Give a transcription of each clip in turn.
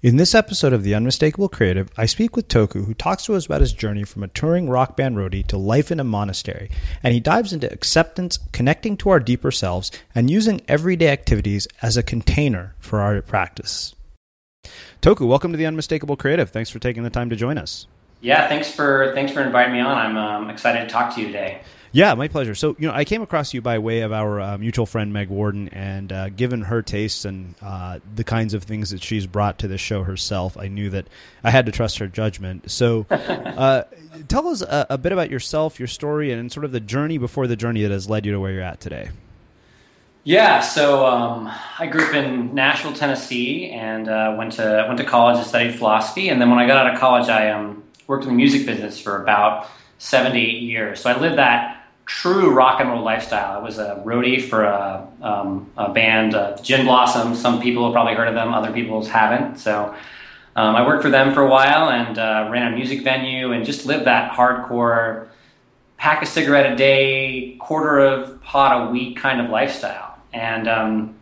In this episode of The Unmistakable Creative, I speak with Toku, who talks to us about his journey from a touring rock band roadie to life in a monastery, and he dives into acceptance, connecting to our deeper selves, and using everyday activities as a container for our practice. Toku, welcome to The Unmistakable Creative. Thanks for taking the time to join us. Yeah, thanks for thanks for inviting me on. I'm um, excited to talk to you today. Yeah, my pleasure. So, you know, I came across you by way of our uh, mutual friend Meg Worden, and uh, given her tastes and uh, the kinds of things that she's brought to the show herself, I knew that I had to trust her judgment. So, uh, tell us a, a, bit about yourself, your story, and sort of the journey before the journey that has led you to where you're at today. Yeah, so um, I grew up in Nashville, Tennessee, and uh, went to went to college and studied philosophy. And then when I got out of college, I um, worked in the music business for about seven to eight years. So I lived that true rock and roll lifestyle. I was a roadie for a, um, a band, uh, Gin Blossom. Some people have probably heard of them, other people haven't. So um, I worked for them for a while and uh, ran a music venue and just lived that hardcore pack a cigarette a day, quarter of pot a week kind of lifestyle. And um,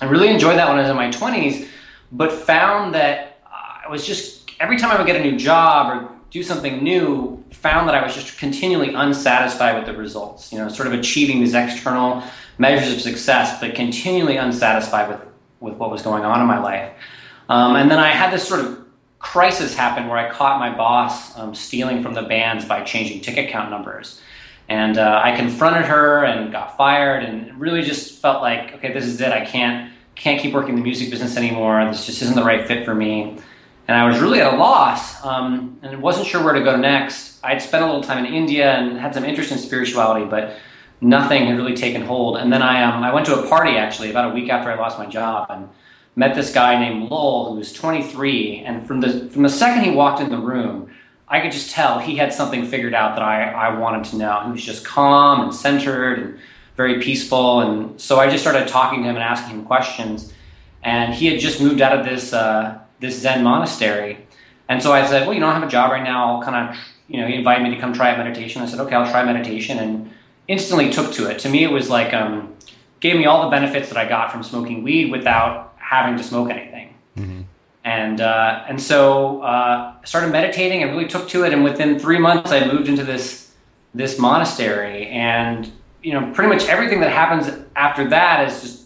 I really enjoyed that when I was in my 20s, but found that I was just, every time I would get a new job or do something new, found that I was just continually unsatisfied with the results. You know, sort of achieving these external measures of success, but continually unsatisfied with with what was going on in my life. Um, and then I had this sort of crisis happen where I caught my boss um, stealing from the bands by changing ticket count numbers. And uh, I confronted her and got fired, and really just felt like, okay, this is it. I can't can't keep working the music business anymore. This just isn't the right fit for me and I was really at a loss um, and wasn't sure where to go next. I'd spent a little time in India and had some interest in spirituality, but nothing had really taken hold. And then I, um, I went to a party actually about a week after I lost my job and met this guy named Lowell who was 23. And from the from the second he walked in the room, I could just tell he had something figured out that I, I wanted to know. He was just calm and centered and very peaceful. And so I just started talking to him and asking him questions. And he had just moved out of this. Uh, this Zen monastery. And so I said, well, you know, I have a job right now. I'll kind of, you know, he invited me to come try out meditation. I said, okay, I'll try meditation, and instantly took to it. To me, it was like um, gave me all the benefits that I got from smoking weed without having to smoke anything. Mm-hmm. And uh, and so uh, I started meditating and really took to it. And within three months, I moved into this this monastery. And you know, pretty much everything that happens after that is just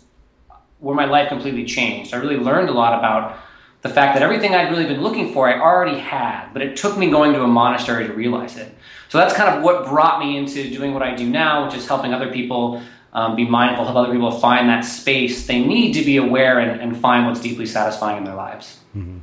where my life completely changed. I really learned a lot about the fact that everything I'd really been looking for, I already had, but it took me going to a monastery to realize it. So that's kind of what brought me into doing what I do now, which is helping other people um, be mindful, help other people find that space they need to be aware and, and find what's deeply satisfying in their lives. Mm-hmm.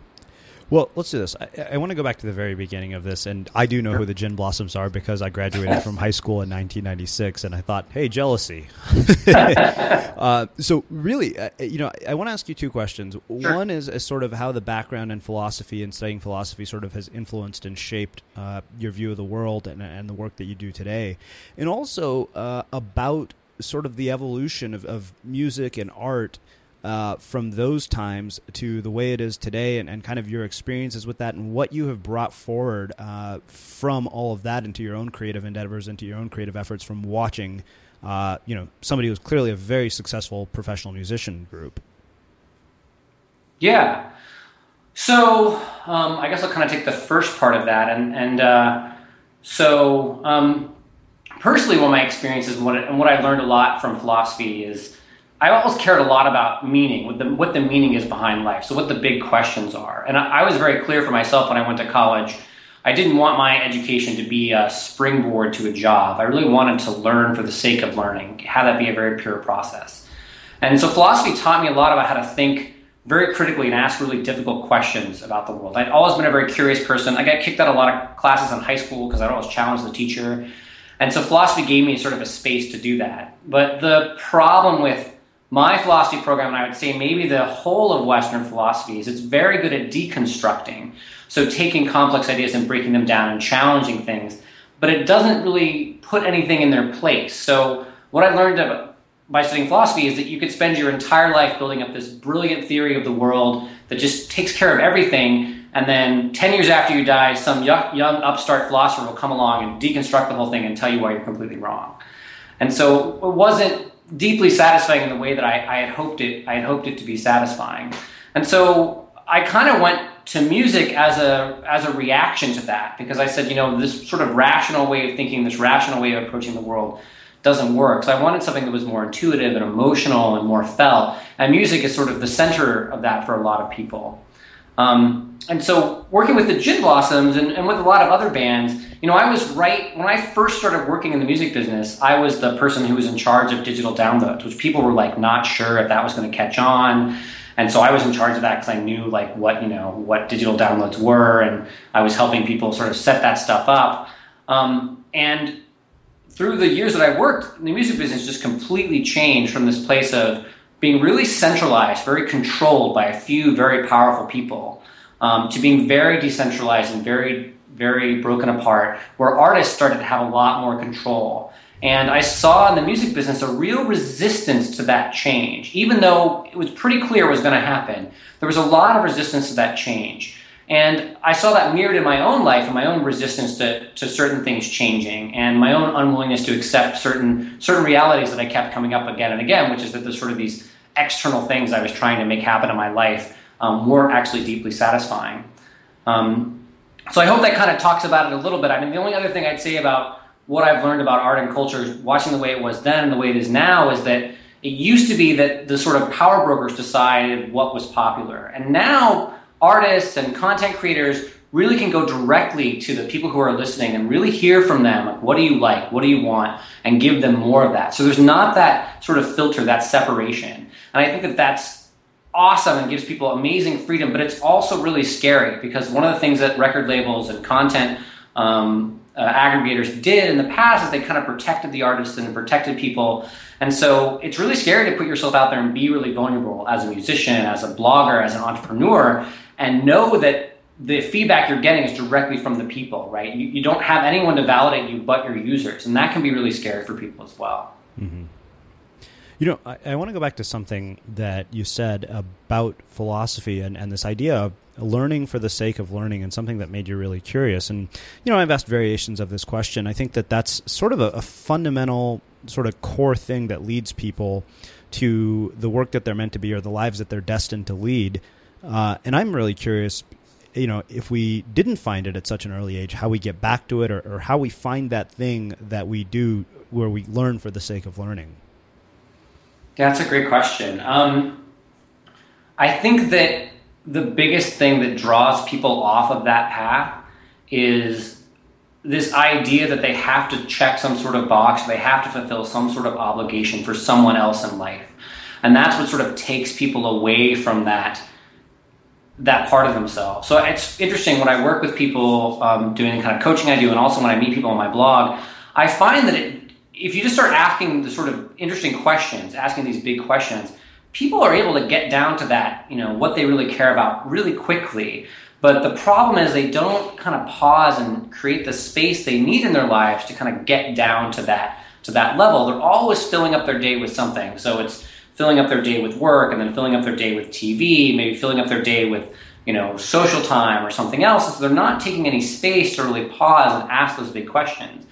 Well, let's do this. I, I, want to go back to the very beginning of this, and I do know who the Gin Blossoms are because I graduated from high school in 1996, and I thought, hey, jealousy. uh, so, really, uh, you know, I want to ask you two questions. Sure. One is, is, sort of how the background in philosophy and studying philosophy sort of has influenced and shaped uh, your view of the world and, and the work that you do today, and also uh, about sort of the evolution of, of music and art uh, from those times to the way it is today and, and, kind of your experiences with that and what you have brought forward uh, from all of that into your own creative endeavors, into your own creative efforts from watching, uh, you know, somebody who's clearly a very successful professional musician group. Yeah. So um, I guess I'll kind of take the first part of that. And, and uh, so um, personally, of my experiences and what, and what I learned a lot from philosophy is – I always cared a lot about meaning, what the, what the meaning is behind life, so what the big questions are. And I, I was very clear for myself when I went to college. I didn't want my education to be a springboard to a job. I really wanted to learn for the sake of learning, have that be a very pure process. And so philosophy taught me a lot about how to think very critically and ask really difficult questions about the world. I'd always been a very curious person. I got kicked out of a lot of classes in high school because I'd always challenge the teacher. And so philosophy gave me sort of a space to do that. But the problem with my philosophy program, and I would say maybe the whole of Western philosophy, is it's very good at deconstructing. So taking complex ideas and breaking them down and challenging things, but it doesn't really put anything in their place. So what I learned about, by studying philosophy is that you could spend your entire life building up this brilliant theory of the world that just takes care of everything. And then 10 years after you die, some young, young upstart philosopher will come along and deconstruct the whole thing and tell you why you're completely wrong. And so it wasn't deeply satisfying in the way that I, I had hoped it. I had hoped it to be satisfying. And so I kind of went to music as a as a reaction to that because I said, you know, this sort of rational way of thinking, this rational way of approaching the world doesn't work. So I wanted something that was more intuitive and emotional and more felt. And music is sort of the center of that for a lot of people. Um, and so working with the Gin Blossoms and, and, with a lot of other bands, you know, I was right when I first started working in the music business. I was the person who was in charge of digital downloads, which people were like not sure if that was going to catch on. And so I was in charge of that because I knew like what you know what digital downloads were, and I was helping people sort of set that stuff up. Um, and through the years that I worked, in the music business just completely changed from this place of being really centralized, very controlled by a few very powerful people, um, to being very decentralized and very, very broken apart, where artists started to have a lot more control. And I saw in the music business a real resistance to that change. Even though it was pretty clear it was going to happen, there was a lot of resistance to that change. And I saw that mirrored in my own life and my own resistance to, to certain things changing and my own unwillingness to accept certain certain realities that I kept coming up again and again, which is that there's sort of these external things I was trying to make happen in my life um, were actually deeply satisfying. Um, so I hope that kind of talks about it a little bit. I mean, the only other thing I'd say about what I've learned about art and culture, watching the way it was then and the way it is now, is that it used to be that the sort of power brokers decided what was popular. And now artists and content creators really can go directly to the people who are listening and really hear from them like what do you like? What do you want? And give them more of that. So there's not that sort of filter that separation. And i think that that's awesome and gives people amazing freedom but it's also really scary because one of the things that record labels and content um, uh, aggregators did in the past is they kind of protected the artists and protected people. And so it's really scary to put yourself out there and be really vulnerable as a musician, as a blogger, as an entrepreneur, and know that the feedback you're getting is directly from the people, right? You, you don't have anyone to validate you but your users. And that can be really scary for people as well. Mm-hmm. You know, I, I want to go back to something that you said about philosophy and, and this idea of learning for the sake of learning and something that made you really curious. And, you know, I've asked variations of this question. I think that that's sort of a, a fundamental, sort of core thing that leads people to the work that they're meant to be or the lives that they're destined to lead. Uh, and I'm really curious, you know, if we didn't find it at such an early age, how we get back to it or, or how we find that thing that we do where we learn for the sake of learning. Yeah, that's a great question. Um, I think that the biggest thing that draws people off of that path is this idea that they have to check some sort of box, they have to fulfill some sort of obligation for someone else in life. And that's what sort of takes people away from that that part of themselves. So it's interesting when I work with people um, doing the kind of coaching I do, and also when I meet people on my blog, I find that it, if you just start asking the sort of interesting questions, asking these big questions, people are able to get down to that, you know, what they really care about really quickly. But the problem is they don't kind of pause and create the space they need in their lives to kind of get down to that to that level. They're always filling up their day with something. So it's filling up their day with work and then filling up their day with TV, maybe filling up their day with you know social time or something else. So they're not taking any space to really pause and ask those big questions.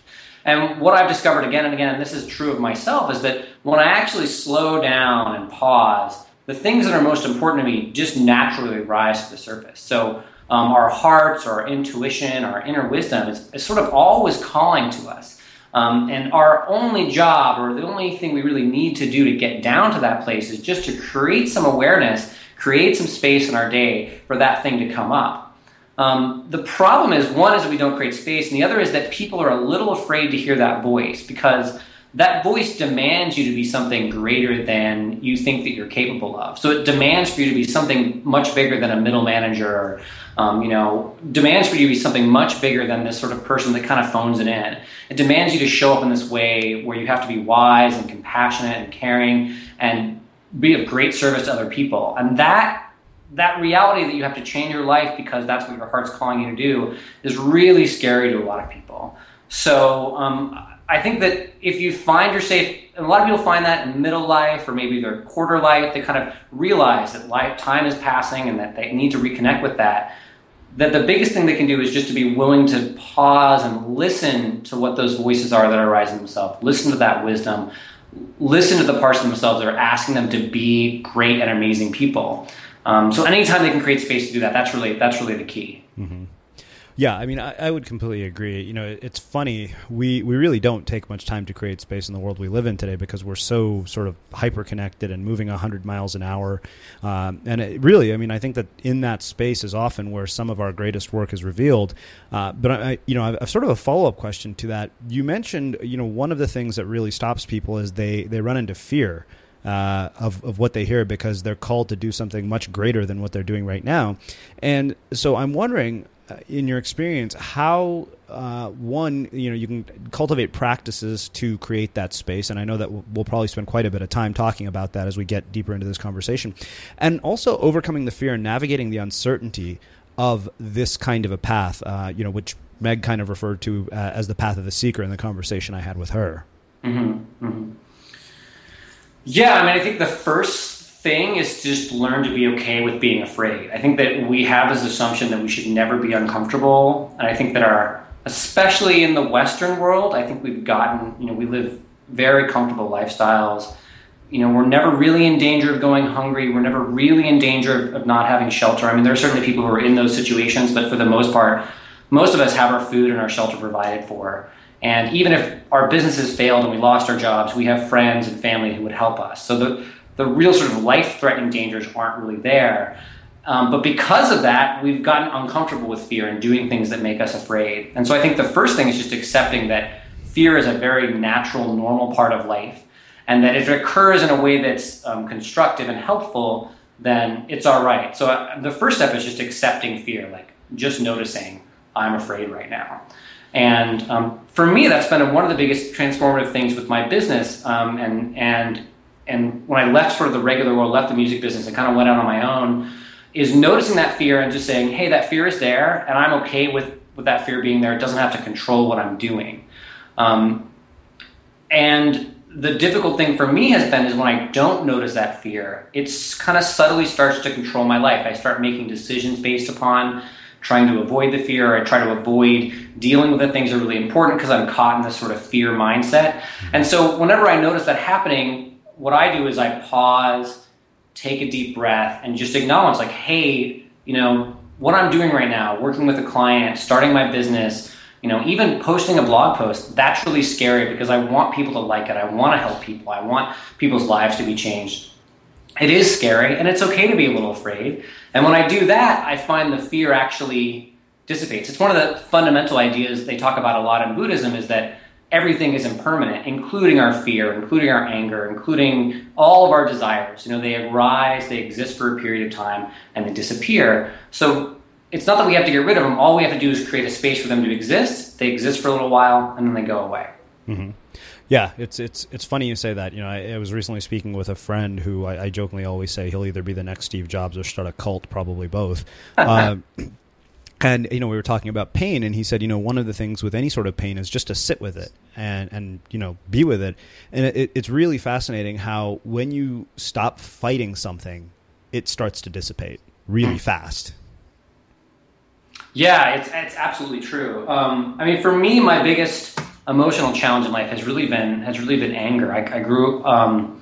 And what I've discovered again and again, and this is true of myself, is that when I actually slow down and pause, the things that are most important to me just naturally rise to the surface. So um, our hearts, our intuition, our inner wisdom is, is sort of always calling to us. Um, and our only job, or the only thing we really need to do to get down to that place, is just to create some awareness, create some space in our day for that thing to come up. Um, the problem is one is that we don't create space, and the other is that people are a little afraid to hear that voice because that voice demands you to be something greater than you think that you're capable of. So it demands for you to be something much bigger than a middle manager, or um, you know, demands for you to be something much bigger than this sort of person that kind of phones it in. It demands you to show up in this way where you have to be wise and compassionate and caring and be of great service to other people, and that that reality that you have to change your life because that's what your heart's calling you to do is really scary to a lot of people. So um, I think that if you find you're safe, a lot of people find that in middle life or maybe their quarter life, they kind of realize that life, time is passing and that they need to reconnect with that. That the biggest thing they can do is just to be willing to pause and listen to what those voices are that are rising themselves. Listen to that wisdom. Listen to the parts of themselves that are asking them to be great and amazing people. Um, so anytime they can create space to do that, that's really that's really the key. Mm-hmm. Yeah, I mean, I, I, would completely agree. You know, it's funny. We we really don't take much time to create space in the world we live in today because we're so sort of hyper connected and moving hundred miles an hour. Um, and it really, I mean, I think that in that space is often where some of our greatest work is revealed. Uh, but I, you know, I've, I've sort of a follow up question to that. You mentioned, you know, one of the things that really stops people is they they run into fear. Uh, of, of what they hear because they're called to do something much greater than what they're doing right now. And so I'm wondering, in your experience, how uh, one, you know, you can cultivate practices to create that space, and I know that we'll, we'll, probably spend quite a bit of time talking about that as we get deeper into this conversation, and also overcoming the fear and navigating the uncertainty of this kind of a path, uh, you know, which Meg kind of referred to uh, as the path of the seeker in the conversation I had with her. Mm-hmm. Mm-hmm. Yeah, I mean, I think the first thing is just learn to be okay with being afraid. I think that we have this assumption that we should never be uncomfortable, and I think that our, especially in the Western world, I think we've gotten, you know, we live very comfortable lifestyles. You know, we're never really in danger of going hungry. We're never really in danger of not having shelter. I mean, there are certainly people who are in those situations, but for the most part, most of us have our food and our shelter provided for. And even if our businesses failed and we lost our jobs, we have friends and family who would help us. So the the real sort of life threatening dangers aren't really there. Um, but because of that, we've gotten uncomfortable with fear and doing things that make us afraid. And so I think the first thing is just accepting that fear is a very natural, normal part of life. And that if it occurs in a way that's um, constructive and helpful, then it's all right. So uh, the first step is just accepting fear, like just noticing, I'm afraid right now. And um, for me, that's been one of the biggest transformative things with my business. Um, and, and and when I left sort of the regular world, left the music business, and kind of went out on my own, is noticing that fear and just saying, hey, that fear is there, and I'm okay with, with that fear being there. It doesn't have to control what I'm doing. Um, and the difficult thing for me has been is when I don't notice that fear, it's kind of subtly starts to control my life. I start making decisions based upon trying to avoid the fear. Or I try to avoid dealing with the things that are really important because I'm caught in this sort of fear mindset. And so whenever I notice that happening, what I do is I pause, take a deep breath, and just acknowledge, like, hey, you know, what I'm doing right now, working with a client, starting my business, you know, even posting a blog post, that's really scary because I want people to like it. I want to help people. I want people's lives to be changed. It is scary and it's okay to be a little afraid. And when I do that, I find the fear actually dissipates. It's one of the fundamental ideas they talk about a lot in Buddhism is that everything is impermanent, including our fear, including our anger, including all of our desires. You know, they arise, they exist for a period of time, and they disappear. So it's not that we have to get rid of them. All we have to do is create a space for them to exist. They exist for a little while, and then they go away. Mm-hmm. Yeah, it's it's it's funny you say that. You know, I, I was recently speaking with a friend who I, I, jokingly always say he'll either be the next Steve Jobs or start a cult, probably both. uh, and you know we were talking about pain and he said you know one of the things with any sort of pain is just to sit with it and and you know be with it. And it, it's really fascinating how when you stop fighting something it starts to dissipate really hmm. fast. Yeah it's, it's absolutely true. Um, i mean for me my biggest emotional challenge in life has really been has really been anger. I, I grew um,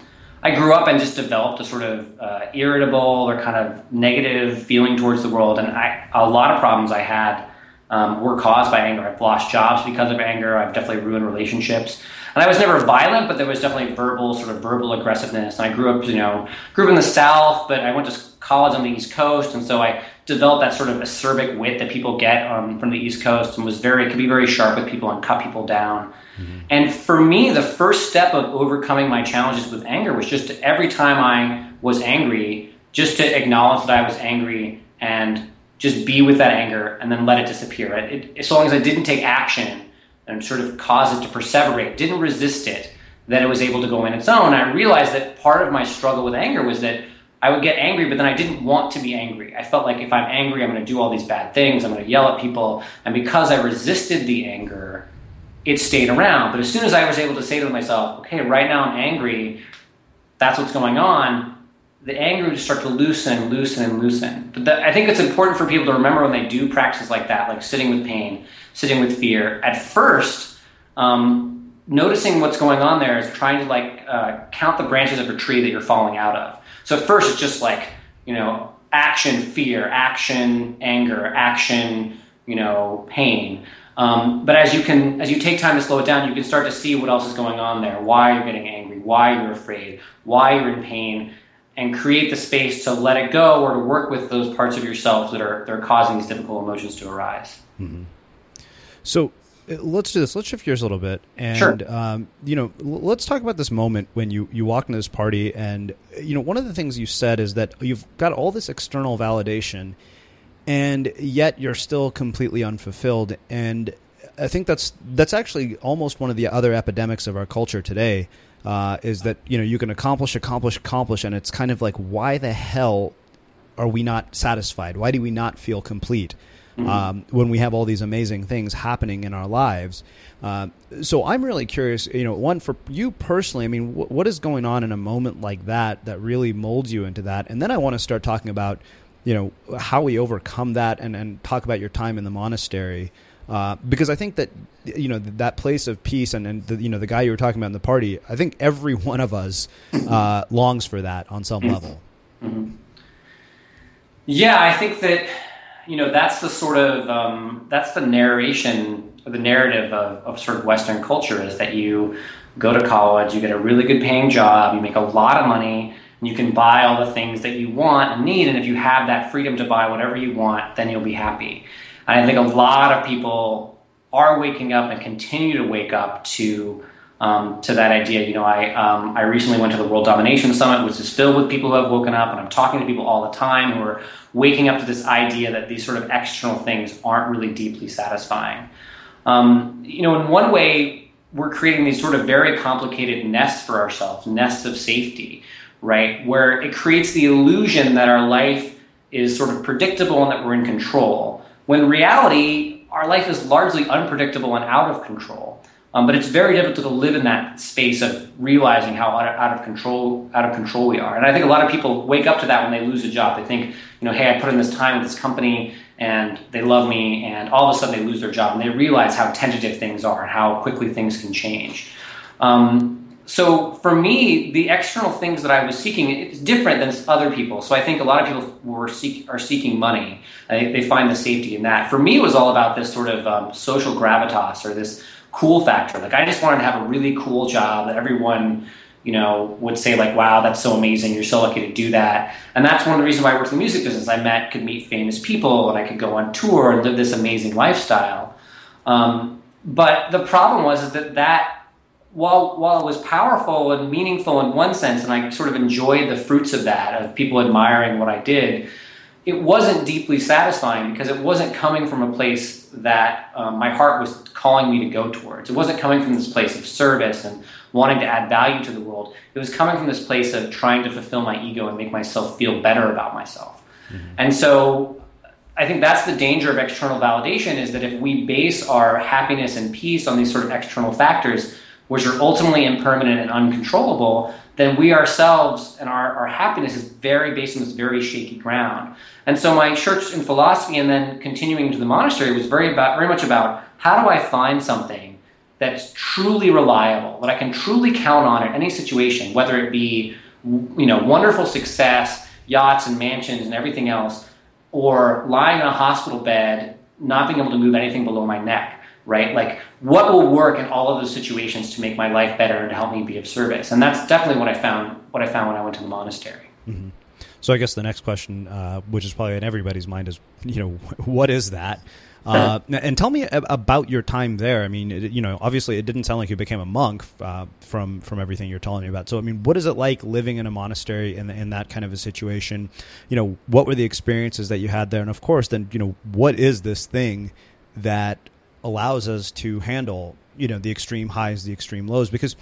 I grew up and just developed a sort of uh, irritable or kind of negative feeling towards the world, and I, a lot of problems I had um, were caused by anger. I've lost jobs because of anger. I've definitely ruined relationships, and I was never violent, but there was definitely verbal, sort of verbal aggressiveness. And I grew up, you know, grew up in the South, but I went to college on the East Coast, and so I developed that sort of acerbic wit that people get um, from the East Coast, and was very could be very sharp with people and cut people down. Mm-hmm. And for me, the first step of overcoming my challenges with anger was just to, every time I was angry, just to acknowledge that I was angry and just be with that anger and then let it disappear. It, it, as long as I didn't take action and sort of cause it to perseverate, didn't resist it, then it was able to go in its own. I realized that part of my struggle with anger was that I would get angry, but then I didn't want to be angry. I felt like if I'm angry, I'm going to do all these bad things. I'm going to yell at people. And because I resisted the anger, it stayed around. But as soon as I was able to say to myself, okay, right now I'm angry, that's what's going on, the anger would start to loosen loosen and loosen. But I think it's important for people to remember when they do practices like that, like sitting with pain, sitting with fear. At first, um, noticing what's going on there is trying to like uh, count the branches of a tree that you're falling out of. So at first, it's just like you know action, fear, action, anger, action, you know, pain. Um, but as you can, as you take time to slow it down, you can start to see what else is going on there. Why you're getting angry, why you're afraid, why you're in pain, and create the space to let it go or to work with those parts of yourself that are that are causing these difficult emotions to arise. Mm-hmm. So let's do this. Let's shift gears a little bit, and sure. um, you know, let's talk about this moment when you you walk into this party, and you know, one of the things you said is that you've got all this external validation, and yet you're still completely unfulfilled. And I think that's that's actually almost one of the other epidemics of our culture today uh, is that you know you can accomplish, accomplish, accomplish, and it's kind of like why the hell are we not satisfied? Why do we not feel complete mm-hmm. um, when we have all these amazing things happening in our lives? Uh, so I'm really curious. You know, one for you personally. I mean, wh- what is going on in a moment like that that really molds you into that? And then I want to start talking about you know how we overcome that and, and talk about your time in the monastery uh, because I think that you know that place of peace and, and the, you know the guy you were talking about in the party. I think every one of us uh, longs for that on some level. Mm-hmm. Yeah, I think that you know that's the sort of um, that's the narration or the narrative of, of sort of Western culture is that you go to college, you get a really good paying job, you make a lot of money, and you can buy all the things that you want and need, and if you have that freedom to buy whatever you want, then you'll be happy. And I think a lot of people are waking up and continue to wake up to um, to that idea. You know, I um, I recently went to the World Domination Summit, which is filled with people who have woken up, and I'm talking to people all the time who are waking up to this idea that these sort of external things aren't really deeply satisfying. Um, you know, in one way, we're creating these sort of very complicated nests for ourselves, nests of safety, right? Where it creates the illusion that our life is sort of predictable and that we're in control. When reality, our life is largely unpredictable and out of control. Um, but it's very difficult to live in that space of realizing how out of control out of control we are. And I think a lot of people wake up to that when they lose a job. They think, you know, hey, I put in this time with this company and they love me, and all of a sudden they lose their job, and they realize how tentative things are and how quickly things can change. Um, so for me, the external things that I was seeking is different than other people. So I think a lot of people were seek, are seeking money. They, they find the safety in that. For me, it was all about this sort of um, social gravitas or this cool factor. Like I just wanted to have a really cool job that everyone, you know, would say like, "Wow, that's so amazing! You're so lucky to do that." And that's one of the reasons why I worked in the music business. I met, could meet famous people, and I could go on tour and live this amazing lifestyle. Um, but the problem was is that that while while it was powerful and meaningful in one sense, and I sort of enjoyed the fruits of that of people admiring what I did, it wasn't deeply satisfying because it wasn't coming from a place that um, my heart was calling me to go towards. It wasn't coming from this place of service and wanting to add value to the world. It was coming from this place of trying to fulfill my ego and make myself feel better about myself. Mm-hmm. And so I think that's the danger of external validation is that if we base our happiness and peace on these sort of external factors, which are ultimately impermanent and uncontrollable, then we ourselves and our, our happiness is very based on this very shaky ground. And so my church in philosophy and then continuing to the monastery was very about very much about how do I find something that's truly reliable, that I can truly count on in any situation, whether it be you know wonderful success, yachts and mansions and everything else, or lying in a hospital bed, not being able to move anything below my neck right? Like, what will work in all of those situations to make my life better and to help me be of service? And that's definitely what I found. What I found when I went to the monastery. Mm-hmm. So I guess the next question, uh, which is probably in everybody's mind, is you know, what is that? Uh, and tell me about your time there. I mean, it, you know, obviously it didn't sound like you became a monk uh, from from everything you're telling me about. So, I mean, what is it like living in a monastery in, in that kind of a situation? You know, what were the experiences that you had there? And of course, then you know, what is this thing that allows us to handle you know the extreme highs the extreme lows because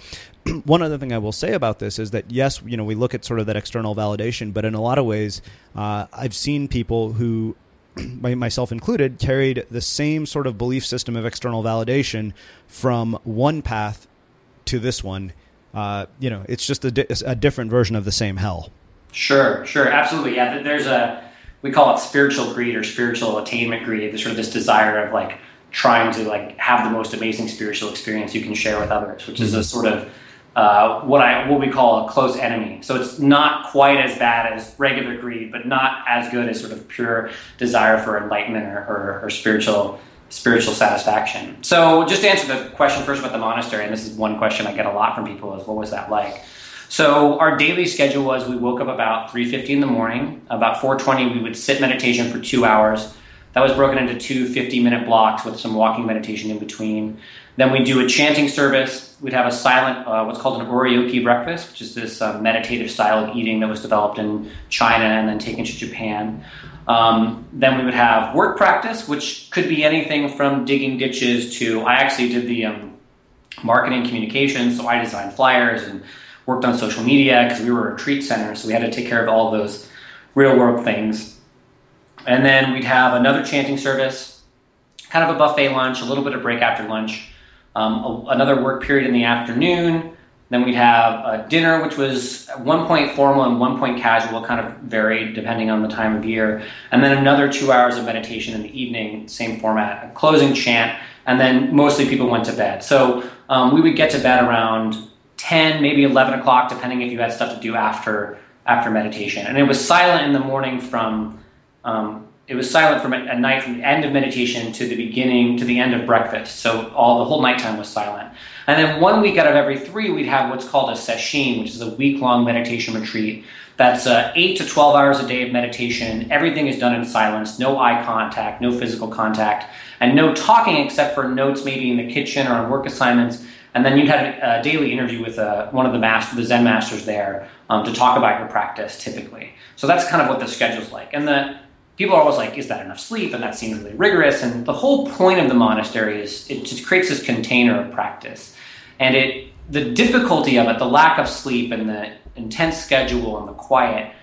one other thing i will say about this is that yes you know we look at sort of that external validation but in a lot of ways uh, i've seen people who myself included, carried the same sort of belief system of external validation from one path to this one. Uh, you know, it's just a, di- a different version of the same hell. Sure, sure, absolutely. Yeah, there's a we call it spiritual greed or spiritual attainment greed. There's sort of this desire of like trying to like have the most amazing spiritual experience you can share with others, which is a mm-hmm. sort of uh, what I what we call a close enemy. So it's not quite as bad as regular greed, but not as good as sort of pure desire for enlightenment or, or, or spiritual spiritual satisfaction. So just to answer the question first about the monastery, and this is one question I get a lot from people: is what was that like? So our daily schedule was we woke up about 3:50 in the morning. About 4:20 we would sit meditation for 2 hours. That was broken into two 50-minute blocks with some walking meditation in between. Then we'd do a chanting service. We'd have a silent, uh, what's called an oryoki breakfast, which is this uh, meditative style of eating that was developed in China and then taken to Japan. Um, then we would have work practice, which could be anything from digging ditches to I actually did the um, marketing communications, so I designed flyers and worked on social media because we were a retreat center, so we had to take care of all those real world things. And then we'd have another chanting service, kind of a buffet lunch, a little bit of break after lunch, um, a, another work period in the afternoon. Then we'd have a dinner, which was one point formal and one point casual, kind of varied depending on the time of year. And then another two hours of meditation in the evening, same format, a closing chant, and then mostly people went to bed. So um, we would get to bed around 10, maybe 11 o'clock, depending if you had stuff to do after after meditation. And it was silent in the morning from um, it was silent from at night from the end of meditation to the beginning to the end of breakfast. So all the whole nighttime was silent. And then one week out of every three, we'd have what's called a sesshin, which is a week long meditation retreat. That's uh, eight to 12 hours a day of meditation. Everything is done in silence, no eye contact, no physical contact, and no talking except for notes maybe in the kitchen or on work assignments and then you'd have a, daily interview with uh, one of the master, the Zen masters there um, to talk about your practice typically. So that's kind of what the schedule's like. And the people are always like, is that enough sleep? And that seems really rigorous. And the whole point of the monastery is it just creates this container of practice. And it the difficulty of it, the lack of sleep and the intense schedule and the quiet,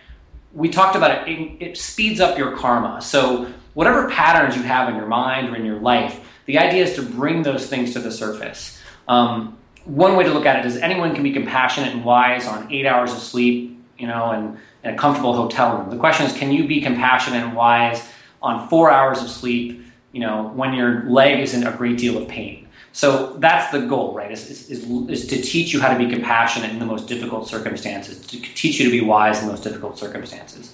we talked about it, it, it speeds up your karma. So whatever patterns you have in your mind or in your life, the idea is to bring those things to the surface. Um, one way to look at it is anyone can be compassionate and wise on eight hours of sleep, you know, and, and a comfortable hotel room. The question is, can you be compassionate and wise on four hours of sleep, you know, when your leg is in a great deal of pain? So that's the goal, right? Is, is, is, is, to teach you how to be compassionate in the most difficult circumstances, to teach you to be wise in those difficult circumstances.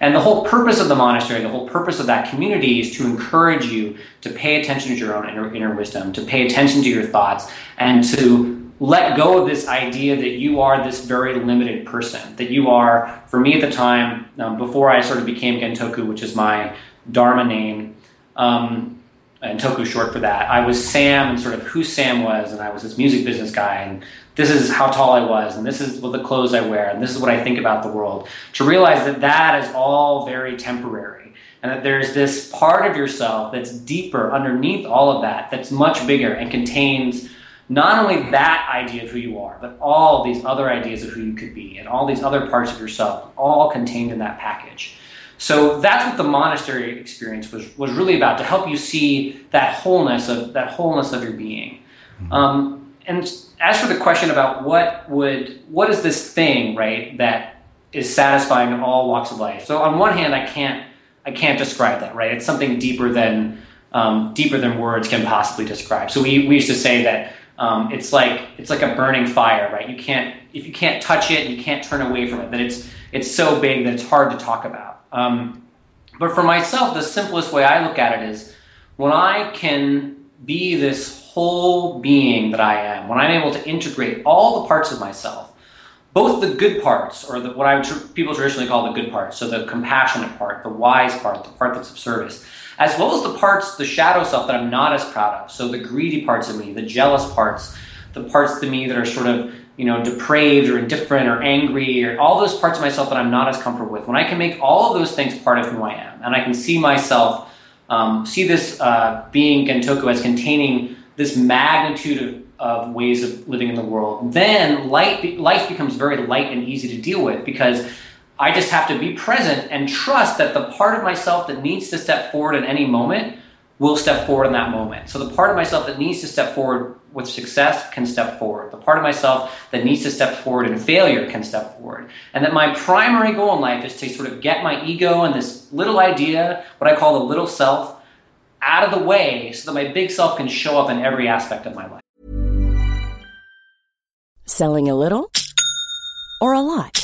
And the whole purpose of the monastery, the whole purpose of that community is to encourage you to pay attention to your own inner, inner wisdom, to pay attention to your thoughts, and to let go of this idea that you are this very limited person. That you are, for me at the time, um, before I sort of became Gentoku, which is my Dharma name, um, and Toku short for that, I was Sam and sort of who Sam was, and I was this music business guy, and this is how tall I was, and this is what the clothes I wear, and this is what I think about the world. To realize that that is all very temporary, and that there's this part of yourself that's deeper underneath all of that, that's much bigger and contains not only that idea of who you are, but all these other ideas of who you could be, and all these other parts of yourself, all contained in that package. So that's what the monastery experience was was really about to help you see that wholeness of that wholeness of your being. Mm-hmm. Um, and as for the question about what would what is this thing right that is satisfying in all walks of life so on one hand i can't i can't describe that right it's something deeper than um, deeper than words can possibly describe so we, we used to say that um, it's like it's like a burning fire right? You can't if you can't touch it you can't turn away from it that it's it's so big that it's hard to talk about. Um, but for myself the simplest way i look at it is when i can be this whole being that I am, when I'm able to integrate all the parts of myself, both the good parts, or the, what I people traditionally call the good parts, so the compassionate part, the wise part, the part that's of service, as well as the parts, the shadow self that I'm not as proud of, so the greedy parts of me, the jealous parts, the parts of me that are sort of you know depraved or indifferent or angry or all those parts of myself that I'm not as comfortable with. When I can make all of those things part of who I am, and I can see myself, um, see this uh, being Gentoku as containing this magnitude of, of ways of living in the world, then light, life becomes very light and easy to deal with because I just have to be present and trust that the part of myself that needs to step forward in any moment will step forward in that moment. So the part of myself that needs to step forward with success can step forward. The part of myself that needs to step forward in failure can step forward. And that my primary goal in life is to sort of get my ego and this little idea, what I call the little self, out of the way so that my big self can show up in every aspect of my life. Selling a little or a lot?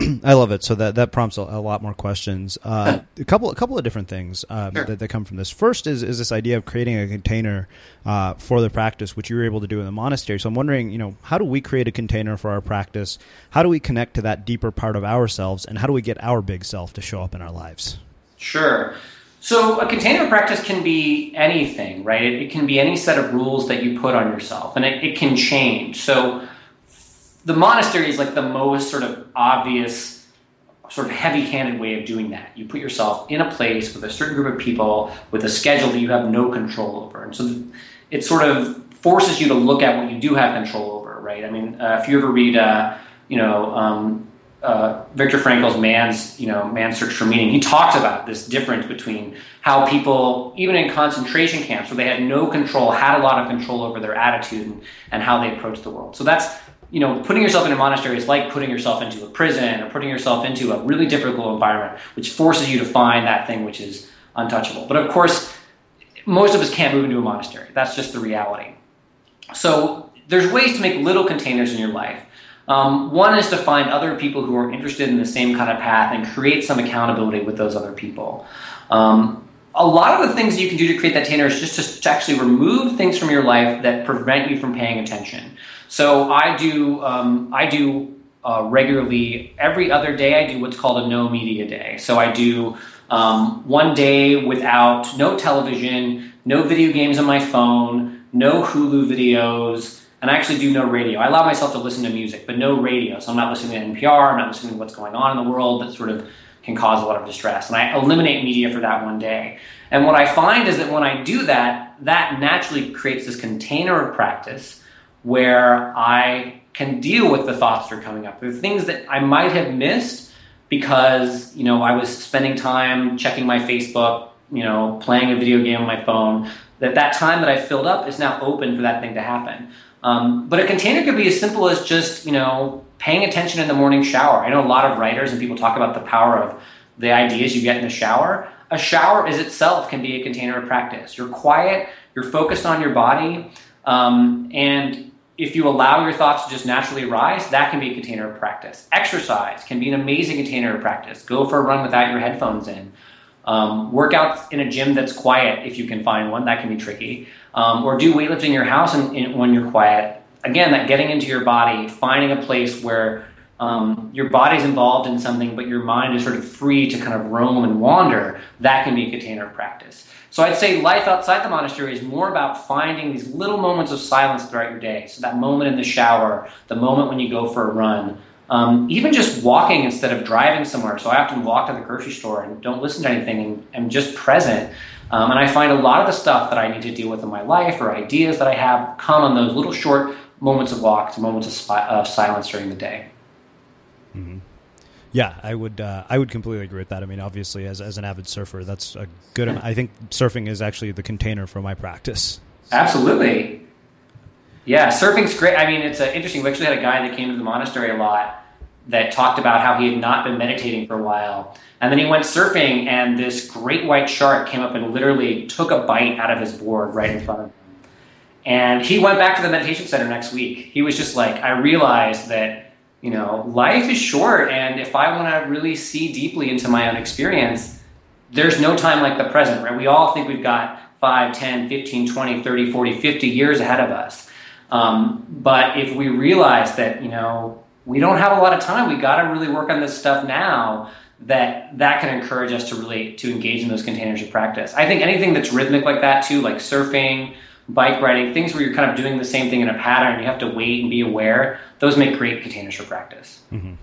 I love it. So that that prompts a, a lot more questions. Uh, a couple a couple of different things um, Sure. that, that come from this. First is is this idea of creating a container uh, for the practice, which you were able to do in the monastery. So I'm wondering, you know, how do we create a container for our practice? How do we connect to that deeper part of ourselves, and how do we get our big self to show up in our lives? Sure. So a container practice can be anything, right? It, it can be any set of rules that you put on yourself, and it, it can change. So the monastery is like the most sort of obvious, sort of heavy-handed way of doing that. You put yourself in a place with a certain group of people with a schedule that you have no control over, and so it sort of forces you to look at what you do have control over, right? I mean, uh, if you ever read, uh, you know. Um, uh, Viktor Frankl's man's, you know, man's search for meaning. He talks about this difference between how people, even in concentration camps, where they had no control, had a lot of control over their attitude and, and how they approached the world. So that's you know, putting yourself in a monastery is like putting yourself into a prison or putting yourself into a really difficult environment, which forces you to find that thing which is untouchable. But of course, most of us can't move into a monastery. That's just the reality. So there's ways to make little containers in your life. Um, one is to find other people who are interested in the same kind of path and create some accountability with those other people. Um, a lot of the things you can do to create that container is just to, to actually remove things from your life that prevent you from paying attention. So I do um, I do uh, regularly every other day. I do what's called a no media day. So I do um, one day without no television, no video games on my phone, no Hulu videos, and I actually do no radio. I allow myself to listen to music, but no radio. So I'm not listening to NPR. I'm not listening to what's going on in the world that sort of can cause a lot of distress. And I eliminate media for that one day. And what I find is that when I do that, that naturally creates this container of practice where I can deal with the thoughts that are coming up. The things that I might have missed because, you know, I was spending time checking my Facebook, you know, playing a video game on my phone, that that time that I filled up is now open for that thing to happen. Um, but a container could be as simple as just, you know, paying attention in the morning shower. I know a lot of writers and people talk about the power of the ideas you get in the shower. A shower is itself can be a container of practice. You're quiet, you're focused on your body, um, and if you allow your thoughts to just naturally rise, that can be a container of practice. Exercise can be an amazing container of practice. Go for a run without your headphones in. Um, work out in a gym that's quiet if you can find one. That can be tricky. Um, or do weightlifting in your house and, and when you're quiet. Again, that getting into your body, finding a place where um, your body's involved in something, but your mind is sort of free to kind of roam and wander. That can be a container of practice. So I'd say life outside the monastery is more about finding these little moments of silence throughout your day. So that moment in the shower, the moment when you go for a run, um, even just walking instead of driving somewhere. So I often walk to the grocery store and don't listen to anything and am just present. Um, and I find a lot of the stuff that I need to deal with in my life or ideas that I have come on those little short moments of walks, moments of, of silence during the day. Mm-hmm. Yeah, I would. Uh, I would completely agree with that. I mean, obviously, as as an avid surfer, that's a good. I think surfing is actually the container for my practice. Absolutely. Yeah, surfing's great. I mean, it's uh, interesting. We actually had a guy that came to the monastery a lot that talked about how he had not been meditating for a while, and then he went surfing, and this great white shark came up and literally took a bite out of his board right in front of him. And he went back to the meditation center next week. He was just like, I realized that you know, life is short, and if I want to really see deeply into my own experience, there's no time like the present, right? We all think we've got 5, 10, 15, 20, 30, 40, 50 years ahead of us. Um, but if we realize that, you know, we don't have a lot of time, we got to really work on this stuff now, that that can encourage us to really to engage in those containers of practice. I think anything that's rhythmic like that too, like surfing, bike riding, things where you're kind of doing the same thing in a pattern, you have to wait and be aware. Those make great containers for practice. Mm-hmm.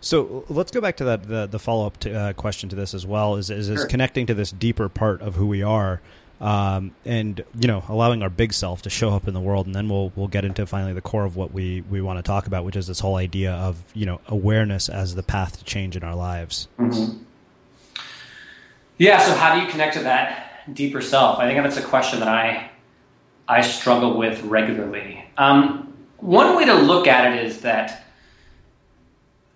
So let's go back to that the, the follow up uh, question to this as well is is, is sure. connecting to this deeper part of who we are, um, and you know allowing our big self to show up in the world, and then we'll we'll get into finally the core of what we we want to talk about, which is this whole idea of you know awareness as the path to change in our lives. Mm-hmm. Yeah. So how do you connect to that deeper self? I think that's a question that I I struggle with regularly. Um, one way to look at it is that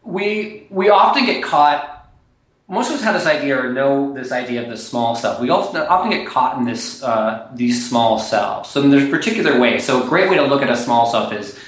we we often get caught. Most of us have this idea or know this idea of the small self. We often often get caught in this uh, these small selves. So there's a particular ways. So a great way to look at a small self is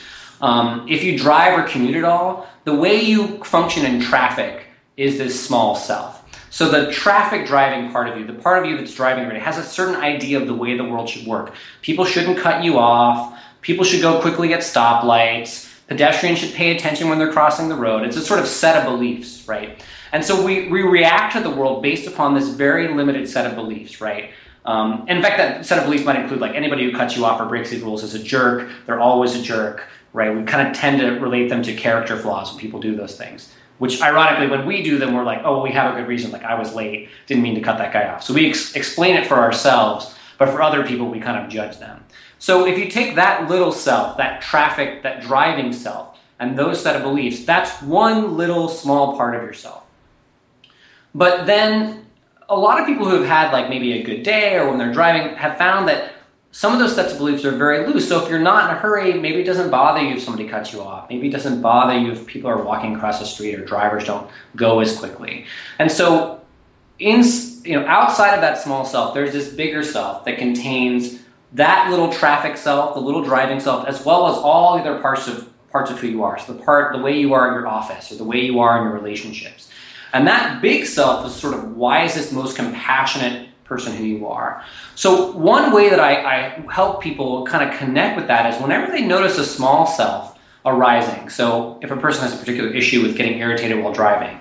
um, if you drive or commute at all, the way you function in traffic is this small self. So the traffic driving part of you, the part of you that's driving already, has a certain idea of the way the world should work. People shouldn't cut you off. People should go quickly at stoplights. Pedestrians should pay attention when they're crossing the road. It's a sort of set of beliefs, right? And so we, we react to the world based upon this very limited set of beliefs, right? Um, in fact, that set of beliefs might include like anybody who cuts you off or breaks these rules is a jerk. They're always a jerk, right? We kind of tend to relate them to character flaws when people do those things which ironically when we do them we're like oh we have a good reason like i was late didn't mean to cut that guy off. So we ex- explain it for ourselves but for other people we kind of judge them. So if you take that little self that traffic that driving self and those set of beliefs that's one little small part of yourself. But then a lot of people who have had like maybe a good day or when they're driving have found that some of those sets of beliefs are very loose. So if you're not in a hurry, maybe it doesn't bother you if somebody cuts you off. Maybe it doesn't bother you if people are walking across the street or drivers don't go as quickly. And so in you know outside of that small self, there's this bigger self that contains that little traffic self, the little driving self, as well as all the other parts of parts of who you are. So the part, the way you are in your office, or the way you are in your relationships. And that big self is sort of wisest, most compassionate person who you are. So, one way that I, I help people kind of connect with that is whenever they notice a small self arising. So, if a person has a particular issue with getting irritated while driving,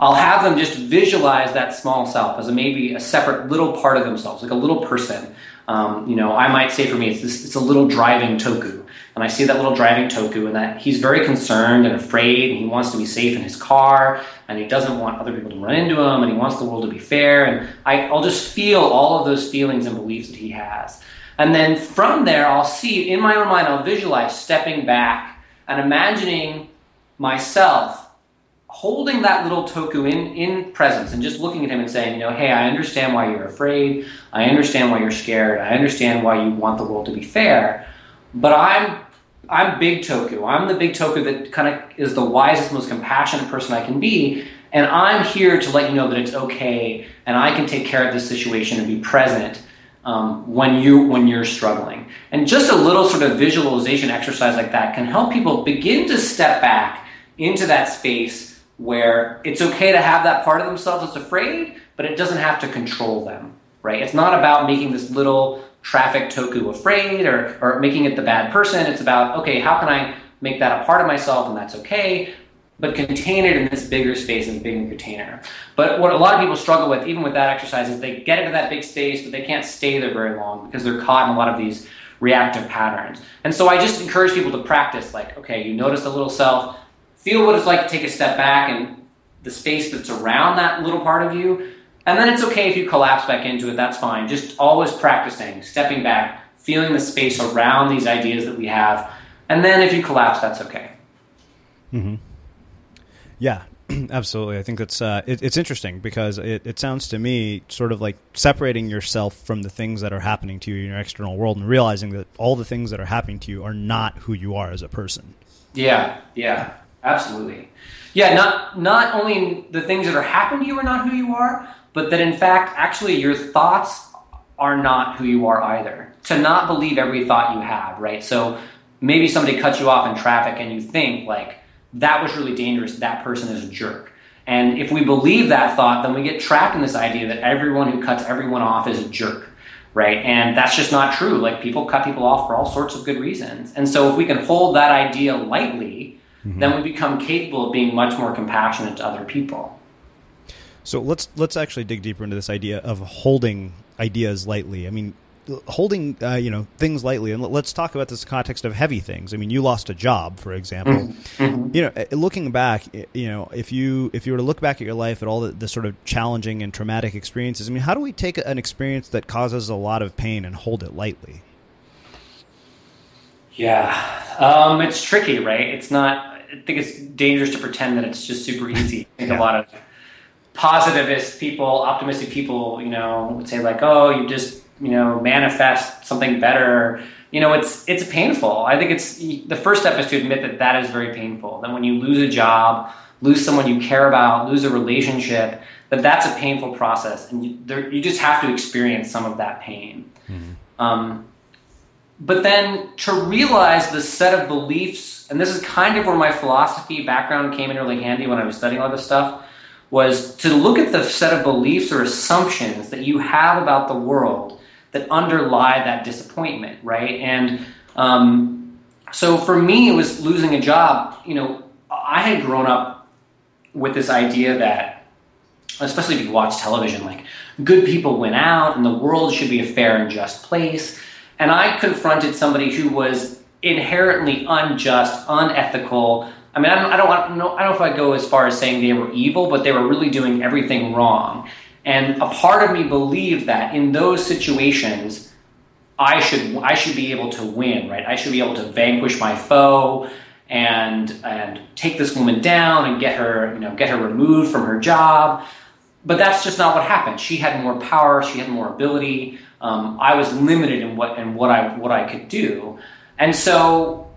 I'll have them just visualize that small self as a, maybe a separate little part of themselves, like a little person. Um, you know, I might say for me, it's, this, it's a little driving toku and I see that little driving Toku and that he's very concerned and afraid and he wants to be safe in his car and he doesn't want other people to run into him and he wants the world to be fair and I, I'll just feel all of those feelings and beliefs that he has. And then from there, I'll see in my own mind, I'll visualize stepping back and imagining myself holding that little toku in, in presence and just looking at him and saying, you know, hey, I understand why you're afraid. I understand why you're scared. I understand why you want the world to be fair. But I'm I'm big Toku. I'm the big Toku that kind of is the wisest, most compassionate person I can be. And I'm here to let you know that it's okay and I can take care of this situation and be present um, when, you, when you're struggling. And just a little sort of visualization exercise like that can help people begin to step back into that space where it's okay to have that part of themselves that's afraid, but it doesn't have to control them, right? It's not about making this little traffic Toku afraid or, or making it the bad person. It's about, okay, how can I make that a part of myself and that's okay, but contain it in this bigger space and bigger container. But what a lot of people struggle with, even with that exercise, is they get into that big space, but they can't stay there very long because they're caught in a lot of these reactive patterns. And so I just encourage people to practice like, okay, you notice the little self, feel what it's like to take a step back and the space that's around that little part of you and then it's okay if you collapse back into it, that's fine. Just always practicing, stepping back, feeling the space around these ideas that we have. And then if you collapse, that's okay. Mm-hmm. Yeah, absolutely. I think that's uh, it, it's interesting because it, it sounds to me sort of like separating yourself from the things that are happening to you in your external world and realizing that all the things that are happening to you are not who you are as a person. Yeah, yeah, absolutely. Yeah, not not only the things that are happening to you are not who you are, but that in fact, actually, your thoughts are not who you are either. To not believe every thought you have, right? So maybe somebody cuts you off in traffic and you think, like, that was really dangerous, that person is a jerk. And if we believe that thought, then we get trapped in this idea that everyone who cuts everyone off is a jerk, right? And that's just not true. Like, people cut people off for all sorts of good reasons. And so if we can hold that idea lightly, mm-hmm. then we become capable of being much more compassionate to other people. So let's let's actually dig deeper into this idea of holding ideas lightly. I mean, holding uh, you know things lightly, and let's talk about this context of heavy things. I mean, you lost a job, for example. Mm-hmm. mm-hmm. You know, eh, looking back, you know, if you if you were to look back at your life at all the, the sort of challenging and traumatic experiences, I mean, how do we take an experience that causes a lot of pain and hold it lightly? Yeah, um, it's tricky, right? It's not. I think it's dangerous to pretend that it's just super easy. I think yeah. a lot of positivist people, optimistic people, you know, would say like, "Oh, you just you know manifest something better." You know, it's it's painful. I think it's the first step is to admit that that is very painful. That when you lose a job, lose someone you care about, lose a relationship, that that's a painful process, and you, there, you just have to experience some of that pain. Mm-hmm. Um, but then to realize the set of beliefs, and this is kind of where my philosophy background came in really handy when I was studying all this stuff was to look at the set of beliefs or assumptions that you have about the world that underlie that disappointment, right? And um, so for me, it was losing a job. You know, I had grown up with this idea that, especially if you watch television, like good people win out and the world should be a fair and just place. And I confronted somebody who was inherently unjust, unethical, I mean, I don't, I don't, I don't know if I go as far as saying they were evil, but they were really doing everything wrong. And a part of me believed that in those situations, I should, I should be able to win, right? I should be able to vanquish my foe and and take this woman down and get her, you know, get her removed from her job. But that's just not what happened. She had more power. She had more ability. um, I was limited in what in what I what I could do, and so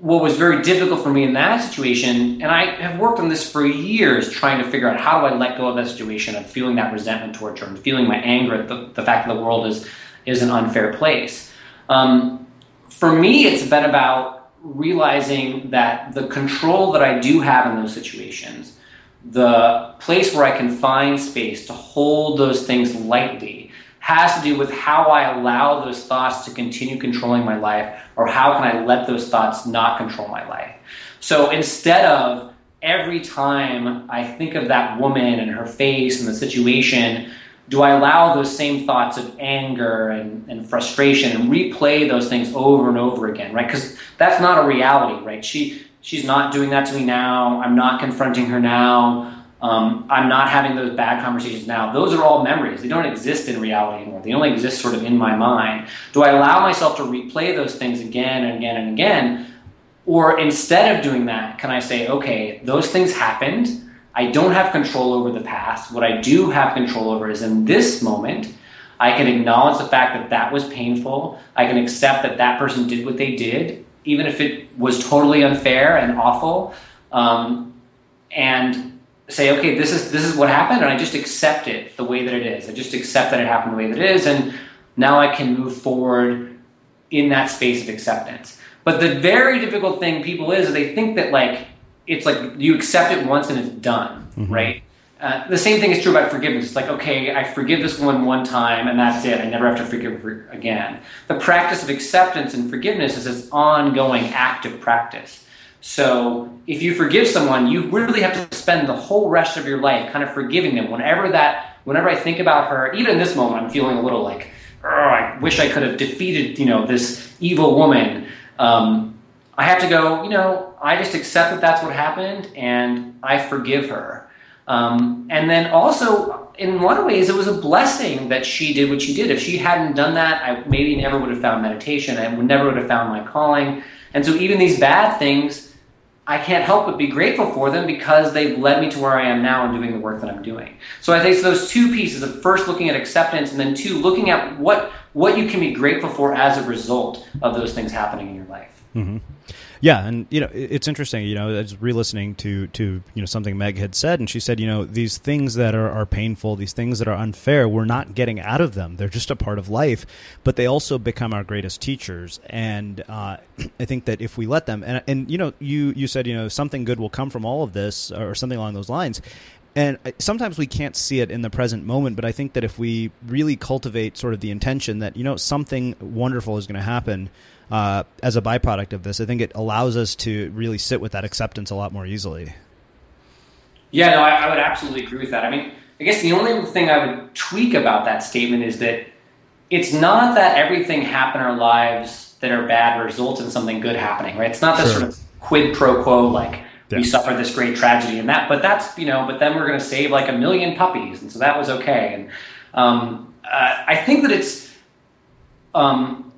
what was very difficult for me in that situation, and I have worked on this for years, trying to figure out how do I let go of that situation of feeling that resentment towards her and feeling my anger at the, the fact that the world is is an unfair place. Um, for me, it's been about realizing that the control that I do have in those situations, the place where I can find space to hold those things lightly has to do with how I allow those thoughts to continue controlling my life or how can I let those thoughts not control my life. So instead of every time I think of that woman and her face and the situation, do I allow those same thoughts of anger and, and frustration and replay those things over and over again, right? Because that's not a reality, right? She she's not doing that to me now. I'm not confronting her now. Um, I'm not having those bad conversations now. Those are all memories. They don't exist in reality anymore. They only exist sort of in my mind. Do I allow myself to replay those things again and again and again? Or instead of doing that, can I say, okay, those things happened. I don't have control over the past. What I do have control over is in this moment, I can acknowledge the fact that that was painful. I can accept that that person did what they did, even if it was totally unfair and awful. Um, and say, okay, this is this is what happened, and I just accept it the way that it is. I just accept that it happened the way that it is, and now I can move forward in that space of acceptance. But the very difficult thing people is, is they think that like it's like you accept it once and it's done, mm-hmm. right? Uh, the same thing is true about forgiveness. It's like, okay, I forgive this one one time and that's it. I never have to forgive her again. The practice of acceptance and forgiveness is this ongoing active practice. So if you forgive someone, you really have to spend the whole rest of your life kind of forgiving them. Whenever that, whenever I think about her, even in this moment, I'm feeling a little like, I wish I could have defeated, you know, this evil woman. Um, I have to go, you know, I just accept that that's what happened, and I forgive her. Um, and then also, in a lot of ways, it was a blessing that she did what she did. If she hadn't done that, I maybe never would have found meditation. I would never would have found my calling. And so, even these bad things I can't help but be grateful for them because they've led me to where I am now and doing the work that I'm doing. So I think so those two pieces of first looking at acceptance and then two looking at what what you can be grateful for as a result of those things happening in your life. Mm-hmm. Yeah, and you know it's interesting. You know, I was re-listening to to you know something Meg had said, and she said, you know, these things that are, are painful, these things that are unfair, we're not getting out of them. They're just a part of life, but they also become our greatest teachers. And uh, I think that if we let them, and and you know, you you said, you know, something good will come from all of this, or something along those lines. And sometimes we can't see it in the present moment, but I think that if we really cultivate sort of the intention that you know something wonderful is going to happen uh, as a byproduct of this. I think it allows us to really sit with that acceptance a lot more easily. Yeah, no, I, I would absolutely agree with that. I mean, I guess the only thing I would tweak about that statement is that it's not that everything happen in our lives that are bad results in something good happening, right? It's not this sure. sort of quid pro quo like yeah. we suffered this great tragedy and that, but that's you know, but then we're going to save like a million puppies, and so that was okay. And um, uh, I think that it's um,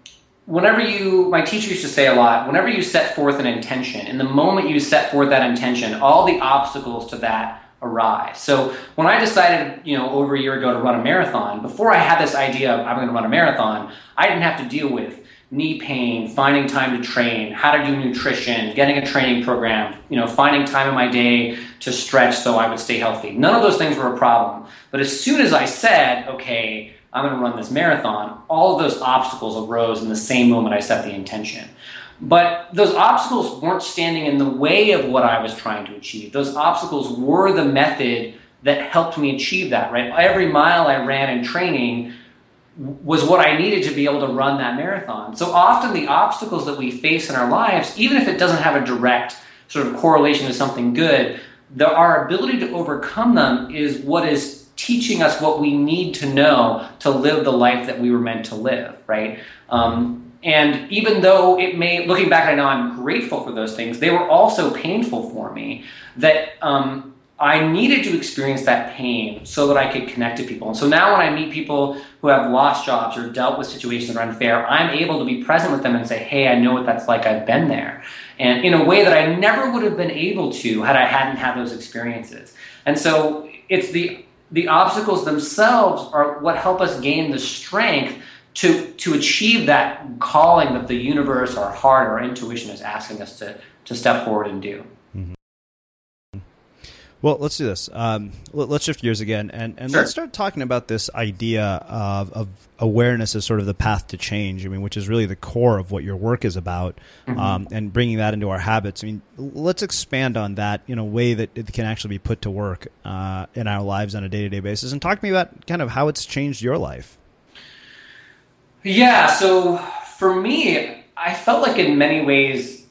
whenever you, my teacher used to say a lot, whenever you set forth an intention, in the moment you set forth that intention, all the obstacles to that arise. So when I decided, you know, over a year ago to run a marathon, before I had this idea of I'm going to run a marathon, I didn't have to deal with knee pain, finding time to train, how to do nutrition, getting a training program, you know, finding time in my day to stretch so I would stay healthy. None of those things were a problem. But as soon as I said, okay, I'm going to run this marathon, all of those obstacles arose in the same moment I set the intention. But those obstacles weren't standing in the way of what I was trying to achieve. Those obstacles were the method that helped me achieve that, right? Every mile I ran in training was what I needed to be able to run that marathon. So often the obstacles that we face in our lives, even if it doesn't have a direct sort of correlation to something good, the, our ability to overcome them is what is teaching us what we need to know to live the life that we were meant to live, right? Um, and even though it may, looking back, I know I'm grateful for those things, they were also painful for me that um, I needed to experience that pain so that I could connect to people. And so now when I meet people who have lost jobs or dealt with situations that are unfair, I'm able to be present with them and say, hey, I know what that's like. I've been there. And in a way that I never would have been able to had I hadn't had those experiences. And so it's the the obstacles themselves are what help us gain the strength to to achieve that calling that the universe, our heart, our intuition is asking us to to step forward and do. Well, let's do this. Um, let's shift gears again, and, and Sure. let's start talking about this idea of, of awareness as sort of the path to change. I mean, which is really the core of what your work is about, Mhm. um, and bringing that into our habits. I mean, let's expand on that in a way that it can actually be put to work uh, in our lives on a day to day basis. And talk to me about kind of how it's changed your life. Yeah, so for me, I felt like in many ways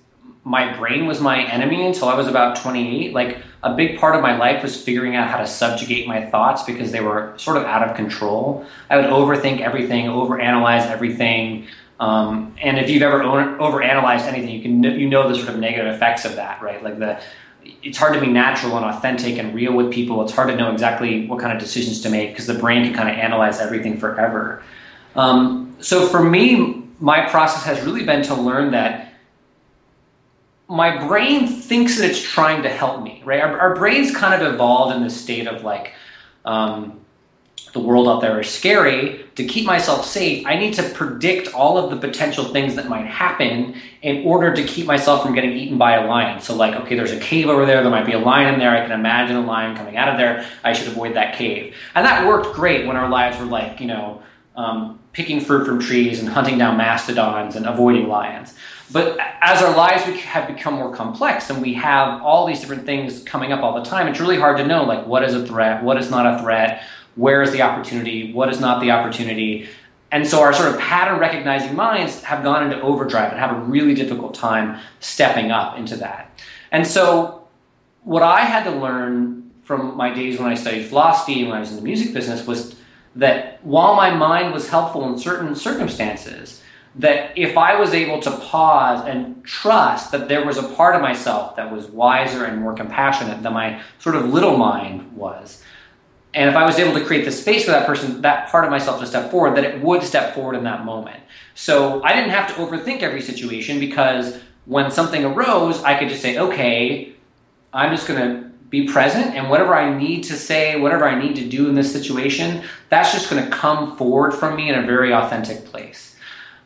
my brain was my enemy until I was about 28. Like a big part of my life was figuring out how to subjugate my thoughts because they were sort of out of control. I would overthink everything, overanalyze everything. Um, and if you've ever over- overanalyzed anything, you can you know the sort of negative effects of that, right? Like the it's hard to be natural and authentic and real with people. It's hard to know exactly what kind of decisions to make because the brain can kind of analyze everything forever. Um, so for me, my process has really been to learn that my brain thinks that it's trying to help me, right? Our, our brains kind of evolved in this state of like, um, the world out there is scary. To keep myself safe, I need to predict all of the potential things that might happen in order to keep myself from getting eaten by a lion. So, like, okay, there's a cave over there. There might be a lion in there. I can imagine a lion coming out of there. I should avoid that cave. And that worked great when our lives were like, you know, um, picking fruit from trees and hunting down mastodons and avoiding lions. But as our lives have become more complex and we have all these different things coming up all the time, it's really hard to know like what is a threat, what is not a threat, where is the opportunity, what is not the opportunity. And so our sort of pattern recognizing minds have gone into overdrive and have a really difficult time stepping up into that. And so what I had to learn from my days when I studied philosophy and when I was in the music business was that while my mind was helpful in certain circumstances, that if I was able to pause and trust that there was a part of myself that was wiser and more compassionate than my sort of little mind was, and if I was able to create the space for that person, that part of myself to step forward, that it would step forward in that moment. So I didn't have to overthink every situation because when something arose, I could just say, okay, I'm just going to be present and whatever I need to say, whatever I need to do in this situation, that's just going to come forward from me in a very authentic place.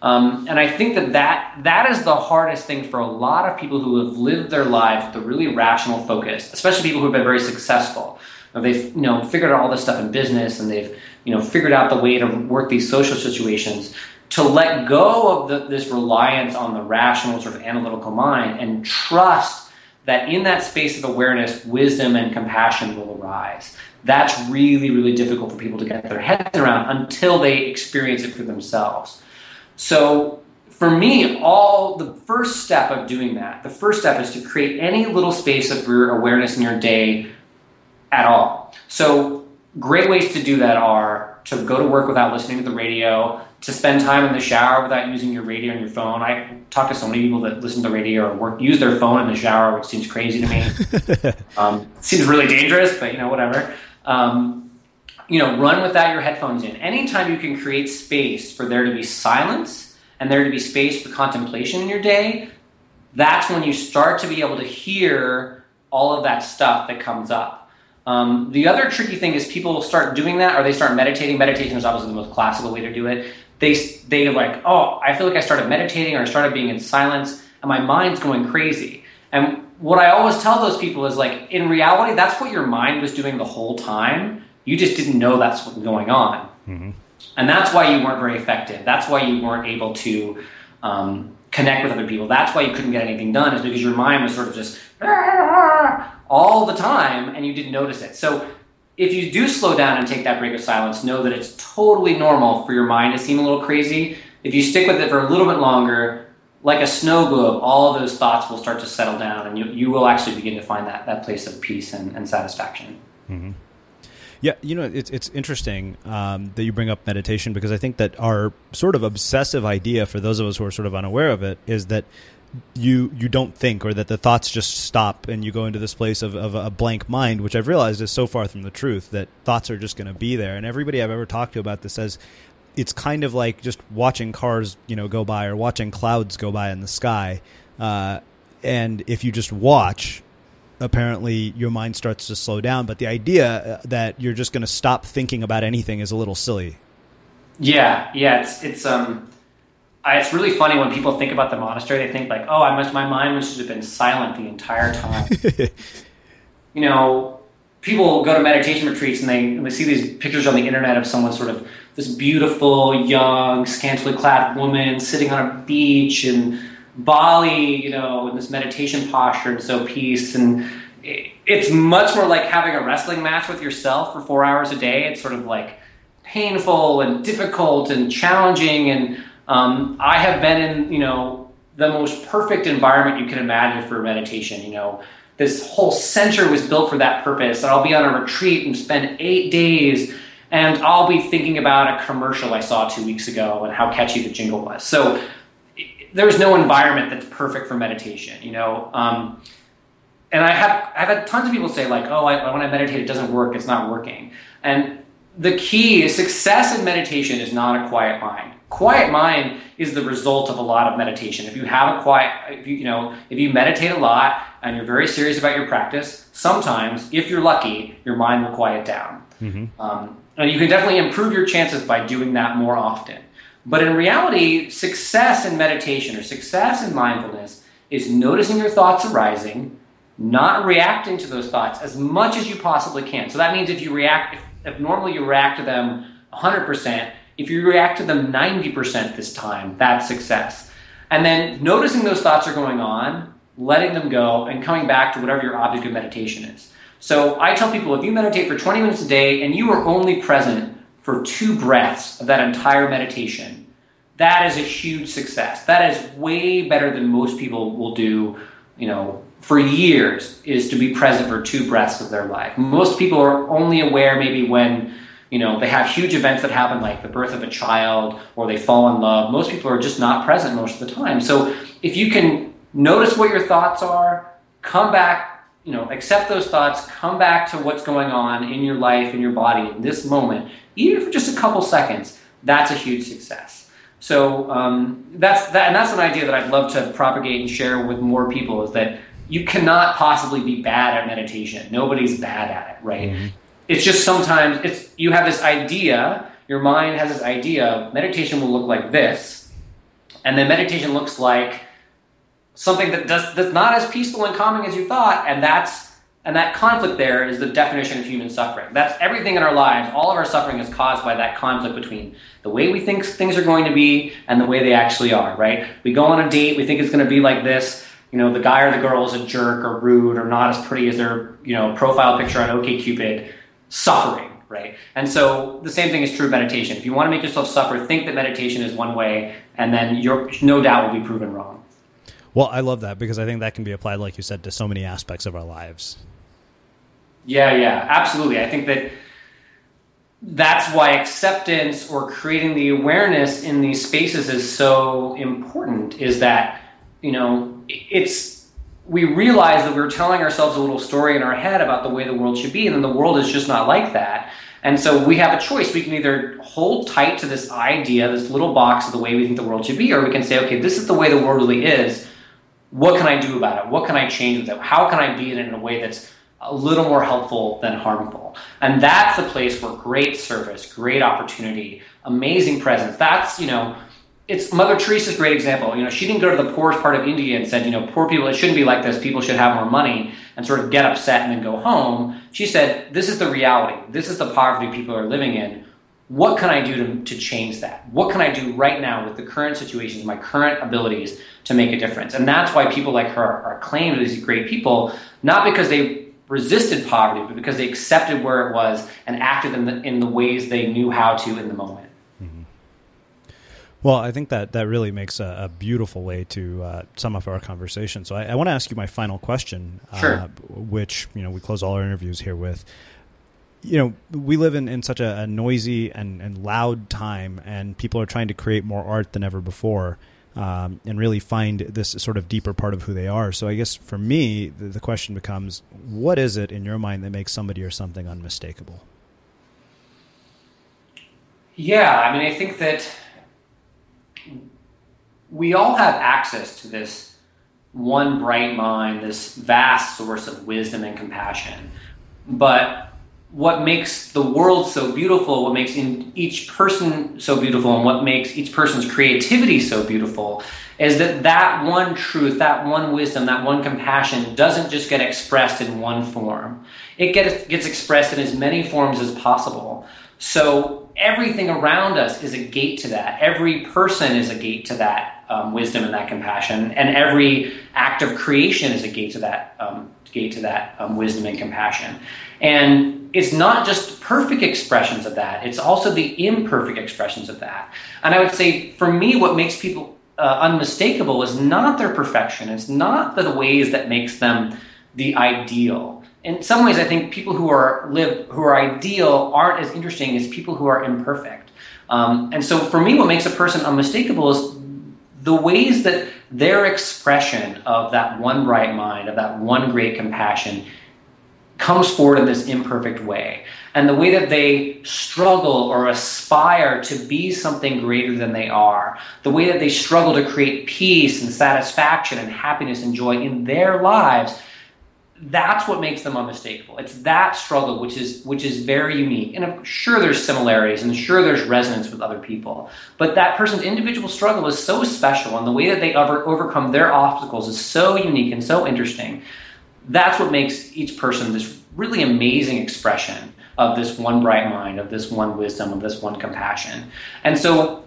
Um, and I think that, that that is the hardest thing for a lot of people who have lived their life with a really rational focus, especially people who have been very successful. They've you know figured out all this stuff in business, and they've you know figured out the way to work these social situations. To let go of the, this reliance on the rational, sort of analytical mind, and trust that in that space of awareness, wisdom and compassion will arise. That's really, really difficult for people to get their heads around until they experience it for themselves. So for me, all the first step of doing that, the first step is to create any little space of your awareness in your day at all. So great ways to do that are to go to work without listening to the radio, to spend time in the shower without using your radio and your phone. I talk to so many people that listen to the radio or work, use their phone in the shower, which seems crazy to me. um, seems really dangerous, but you know, whatever. Um, you know, run without your headphones in. Anytime you can create space for there to be silence and there to be space for contemplation in your day, that's when you start to be able to hear all of that stuff that comes up. Um, the other tricky thing is people start doing that or they start meditating. Meditation is obviously the most classical way to do it. They, they like, oh, I feel like I started meditating or I started being in silence and my mind's going crazy. And what I always tell those people is like, in reality, that's what your mind was doing the whole time. You just didn't know that's what was going on. And that's why you weren't very effective. That's why you weren't able to um, connect with other people. That's why you couldn't get anything done, is because your mind was sort of just all the time and you didn't notice it. So if you do slow down and take that break of silence, know that it's totally normal for your mind to seem a little crazy. If you stick with it for a little bit longer, like a snow globe, all of those thoughts will start to settle down and you, you will actually begin to find that, that place of peace and, and satisfaction. Mm-hmm. Yeah, you know, it's it's interesting um, that you bring up meditation because I think that our sort of obsessive idea for those of us who are sort of unaware of it is that you you don't think or that the thoughts just stop and you go into this place of, of a blank mind, which I've realized is so far from the truth that thoughts are just going to be there. And everybody I've ever talked to about this says it's kind of like just watching cars, you know, go by or watching clouds go by in the sky. Uh, and if you just watch, apparently your mind starts to slow down. But the idea uh, that you're just going to stop thinking about anything is a little silly. Yeah, yeah, it's it's um, I, it's really funny when people think about the monastery. They think like, oh, I must my mind must have been silent the entire time. you know, people go to meditation retreats and they and they see these pictures on the internet of someone sort of this beautiful, young, scantily clad woman sitting on a beach in Bali, you know, in this meditation posture and so peace and it's much more like having a wrestling match with yourself for four hours a day. It's sort of like painful and difficult and challenging. And um, I have been in, you know, the most perfect environment you can imagine for meditation. You know, this whole center was built for that purpose. And I'll be on a retreat and spend eight days, and I'll be thinking about a commercial I saw two weeks ago and how catchy the jingle was. So there's no environment that's perfect for meditation. You know. Um, and I have I've had tons of people say like, oh, I, when I meditate, it doesn't work. It's not working. And the key is success in meditation is not a quiet mind. Quiet mind is the result of a lot of meditation. If you have a quiet, if you, you know, if you meditate a lot and you're very serious about your practice, sometimes, if you're lucky, your mind will quiet down. Mm-hmm. Um, and you can definitely improve your chances by doing that more often. But in reality, success in meditation or success in mindfulness is noticing your thoughts arising, not reacting to those thoughts as much as you possibly can. So that means if you react, if, if normally you react to them 100%, if you react to them 90% this time, that's success. And then noticing those thoughts are going on, letting them go, and coming back to whatever your object of meditation is. So I tell people if you meditate for 20 minutes a day and you are only present for two breaths of that entire meditation, that is a huge success. That is way better than most people will do, you know, for years is to be present for two breaths of their life. Most people are only aware maybe when you know they have huge events that happen like the birth of a child or they fall in love. Most people are just not present most of the time. So if you can notice what your thoughts are, come back, you know, accept those thoughts, come back to what's going on in your life, in your body, in this moment, even for just a couple seconds, that's a huge success. So um, that's that, and that's an idea that I'd love to propagate and share with more people. Is that you cannot possibly be bad at meditation. Nobody's bad at it, right? Mm-hmm. It's just sometimes it's you have this idea, your mind has this idea, meditation will look like this, and then meditation looks like something that does that's not as peaceful and calming as you thought, and that's and that conflict there is the definition of human suffering. That's everything in our lives. All of our suffering is caused by that conflict between the way we think things are going to be and the way they actually are, right? We go on a date, we think it's going to be like this, you know, the guy or the girl is a jerk or rude or not as pretty as their, you know, profile picture on OkCupid, suffering, right? And so the same thing is true of meditation. If you want to make yourself suffer, think that meditation is one way, and then you're no doubt will be proven wrong. Well, I love that because I think that can be applied, like you said, to so many aspects of our lives. Yeah, yeah, absolutely. I think that that's why acceptance or creating the awareness in these spaces is so important is that you know, it's we realize that we're telling ourselves a little story in our head about the way the world should be, and then the world is just not like that. And so we have a choice. We can either hold tight to this idea, this little box of the way we think the world should be, or we can say, okay, this is the way the world really is. What can I do about it? What can I change with it? How can I be in it in a way that's a little more helpful than harmful? And that's the place where great service, great opportunity, amazing presence, that's, you know, it's Mother Teresa's great example. You know, she didn't go to the poorest part of India and said, you know, poor people, it shouldn't be like this. People should have more money and sort of get upset and then go home. She said, this is the reality. This is the poverty people are living in. What can I do to, to change that? What can I do right now with the current situations, my current abilities to make a difference? And that's why people like her are claimed as these great people, not because they resisted poverty, but because they accepted where it was and acted in the, in the ways they knew how to in the moment. Well, I think that that really makes a, a beautiful way to uh, sum up our conversation. So I, I want to ask you my final question, sure. uh, which you know we close all our interviews here with. You know, we live in, in such a, a noisy and, and loud time, and people are trying to create more art than ever before. Um, and really find this sort of deeper part of who they are. So I guess for me, the, the, question becomes, what is it in your mind that makes somebody or something unmistakable? Yeah, I mean, I think that we all have access to this one bright mind, this vast source of wisdom and compassion. But what makes the world so beautiful, what makes each person so beautiful, and what makes each person's creativity so beautiful is that that one truth, that one wisdom, that one compassion doesn't just get expressed in one form. It gets, gets expressed in as many forms as possible. So everything around us is a gate to that. Every person is a gate to that um, wisdom and that compassion, and every act of creation is a gate to that um, gate to that um, wisdom and compassion. And it's not just perfect expressions of that; it's also the imperfect expressions of that. And I would say, for me, what makes people uh, unmistakable is not their perfection. It's not the ways that makes them the ideal. In some ways, I think people who are live who are ideal aren't as interesting as people who are imperfect. Um, and so, for me, what makes a person unmistakable is the ways that their expression of that one bright mind, of that one great compassion, comes forward in this imperfect way. And the way that they struggle or aspire to be something greater than they are, the way that they struggle to create peace and satisfaction and happiness and joy in their lives, that's what makes them unmistakable. It's that struggle which is which is very unique. And I'm sure there's similarities and sure there's resonance with other people. But that person's individual struggle is so special and the way that they over, overcome their obstacles is so unique and so interesting. That's what makes each person this really amazing expression of this one bright mind, of this one wisdom, of this one compassion. And so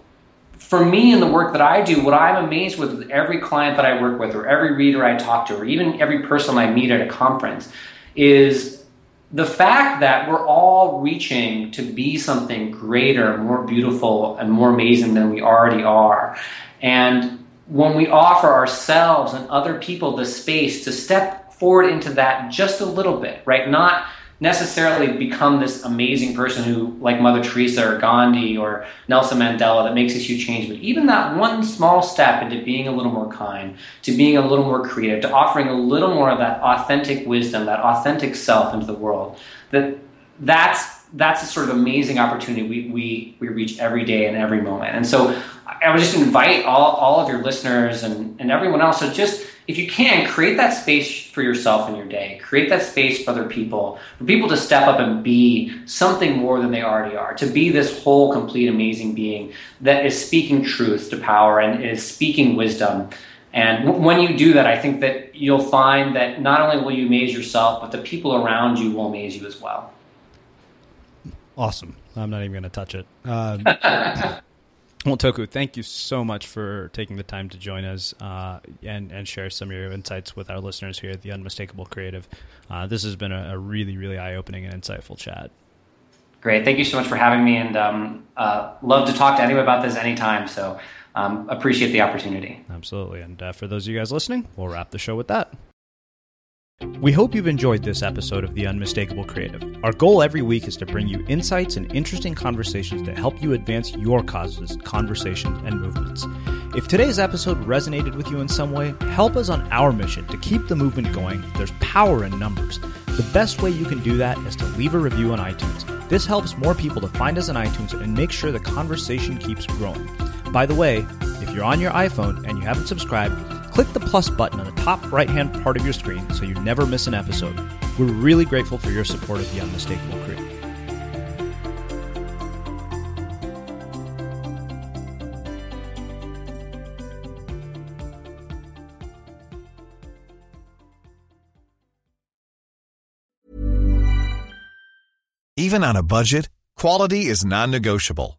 for me in the work that I do, what I'm amazed with, with every client that I work with, or every reader I talk to, or even every person I meet at a conference, is the fact that we're all reaching to be something greater, more beautiful, and more amazing than we already are. And when we offer ourselves and other people the space to step forward into that just a little bit, right? Not necessarily become this amazing person who, like Mother Teresa or Gandhi or Nelson Mandela, that makes a huge change. But even that one small step into being a little more kind, to being a little more creative, to offering a little more of that authentic wisdom, that authentic self into the world, that that's that's a sort of amazing opportunity we, we, we reach every day and every moment. And so I would just invite all, all of your listeners and, and everyone else to just if you can, create that space for yourself in your day. Create that space for other people, for people to step up and be something more than they already are, to be this whole, complete, amazing being that is speaking truth to power and is speaking wisdom. And w- when you do that, I think that you'll find that not only will you amaze yourself, but the people around you will amaze you as well. Awesome. I'm not even going to touch it. Um, Well, Toku, thank you so much for taking the time to join us uh, and and share some of your insights with our listeners here at the Unmistakable Creative. Uh, this has been a, a really, really eye opening and insightful chat. Great, thank you so much for having me, and um, uh, love to talk to anyone about this anytime. So um, appreciate the opportunity. Absolutely, and uh, for those of you guys listening, we'll wrap the show with that. We hope you've enjoyed this episode of The Unmistakable Creative. Our goal every week is to bring you insights and interesting conversations that help you advance your causes, conversations, and movements. If today's episode resonated with you in some way, help us on our mission to keep the movement going. There's power in numbers. The best way you can do that is to leave a review on iTunes. This helps more people to find us on iTunes and make sure the conversation keeps growing. By the way, if you're on your iPhone and you haven't subscribed, click the plus button on the top right hand part of your screen so you never miss an episode. We're really grateful for your support of the Unmistakable Crew. Even on a budget, quality is non-negotiable.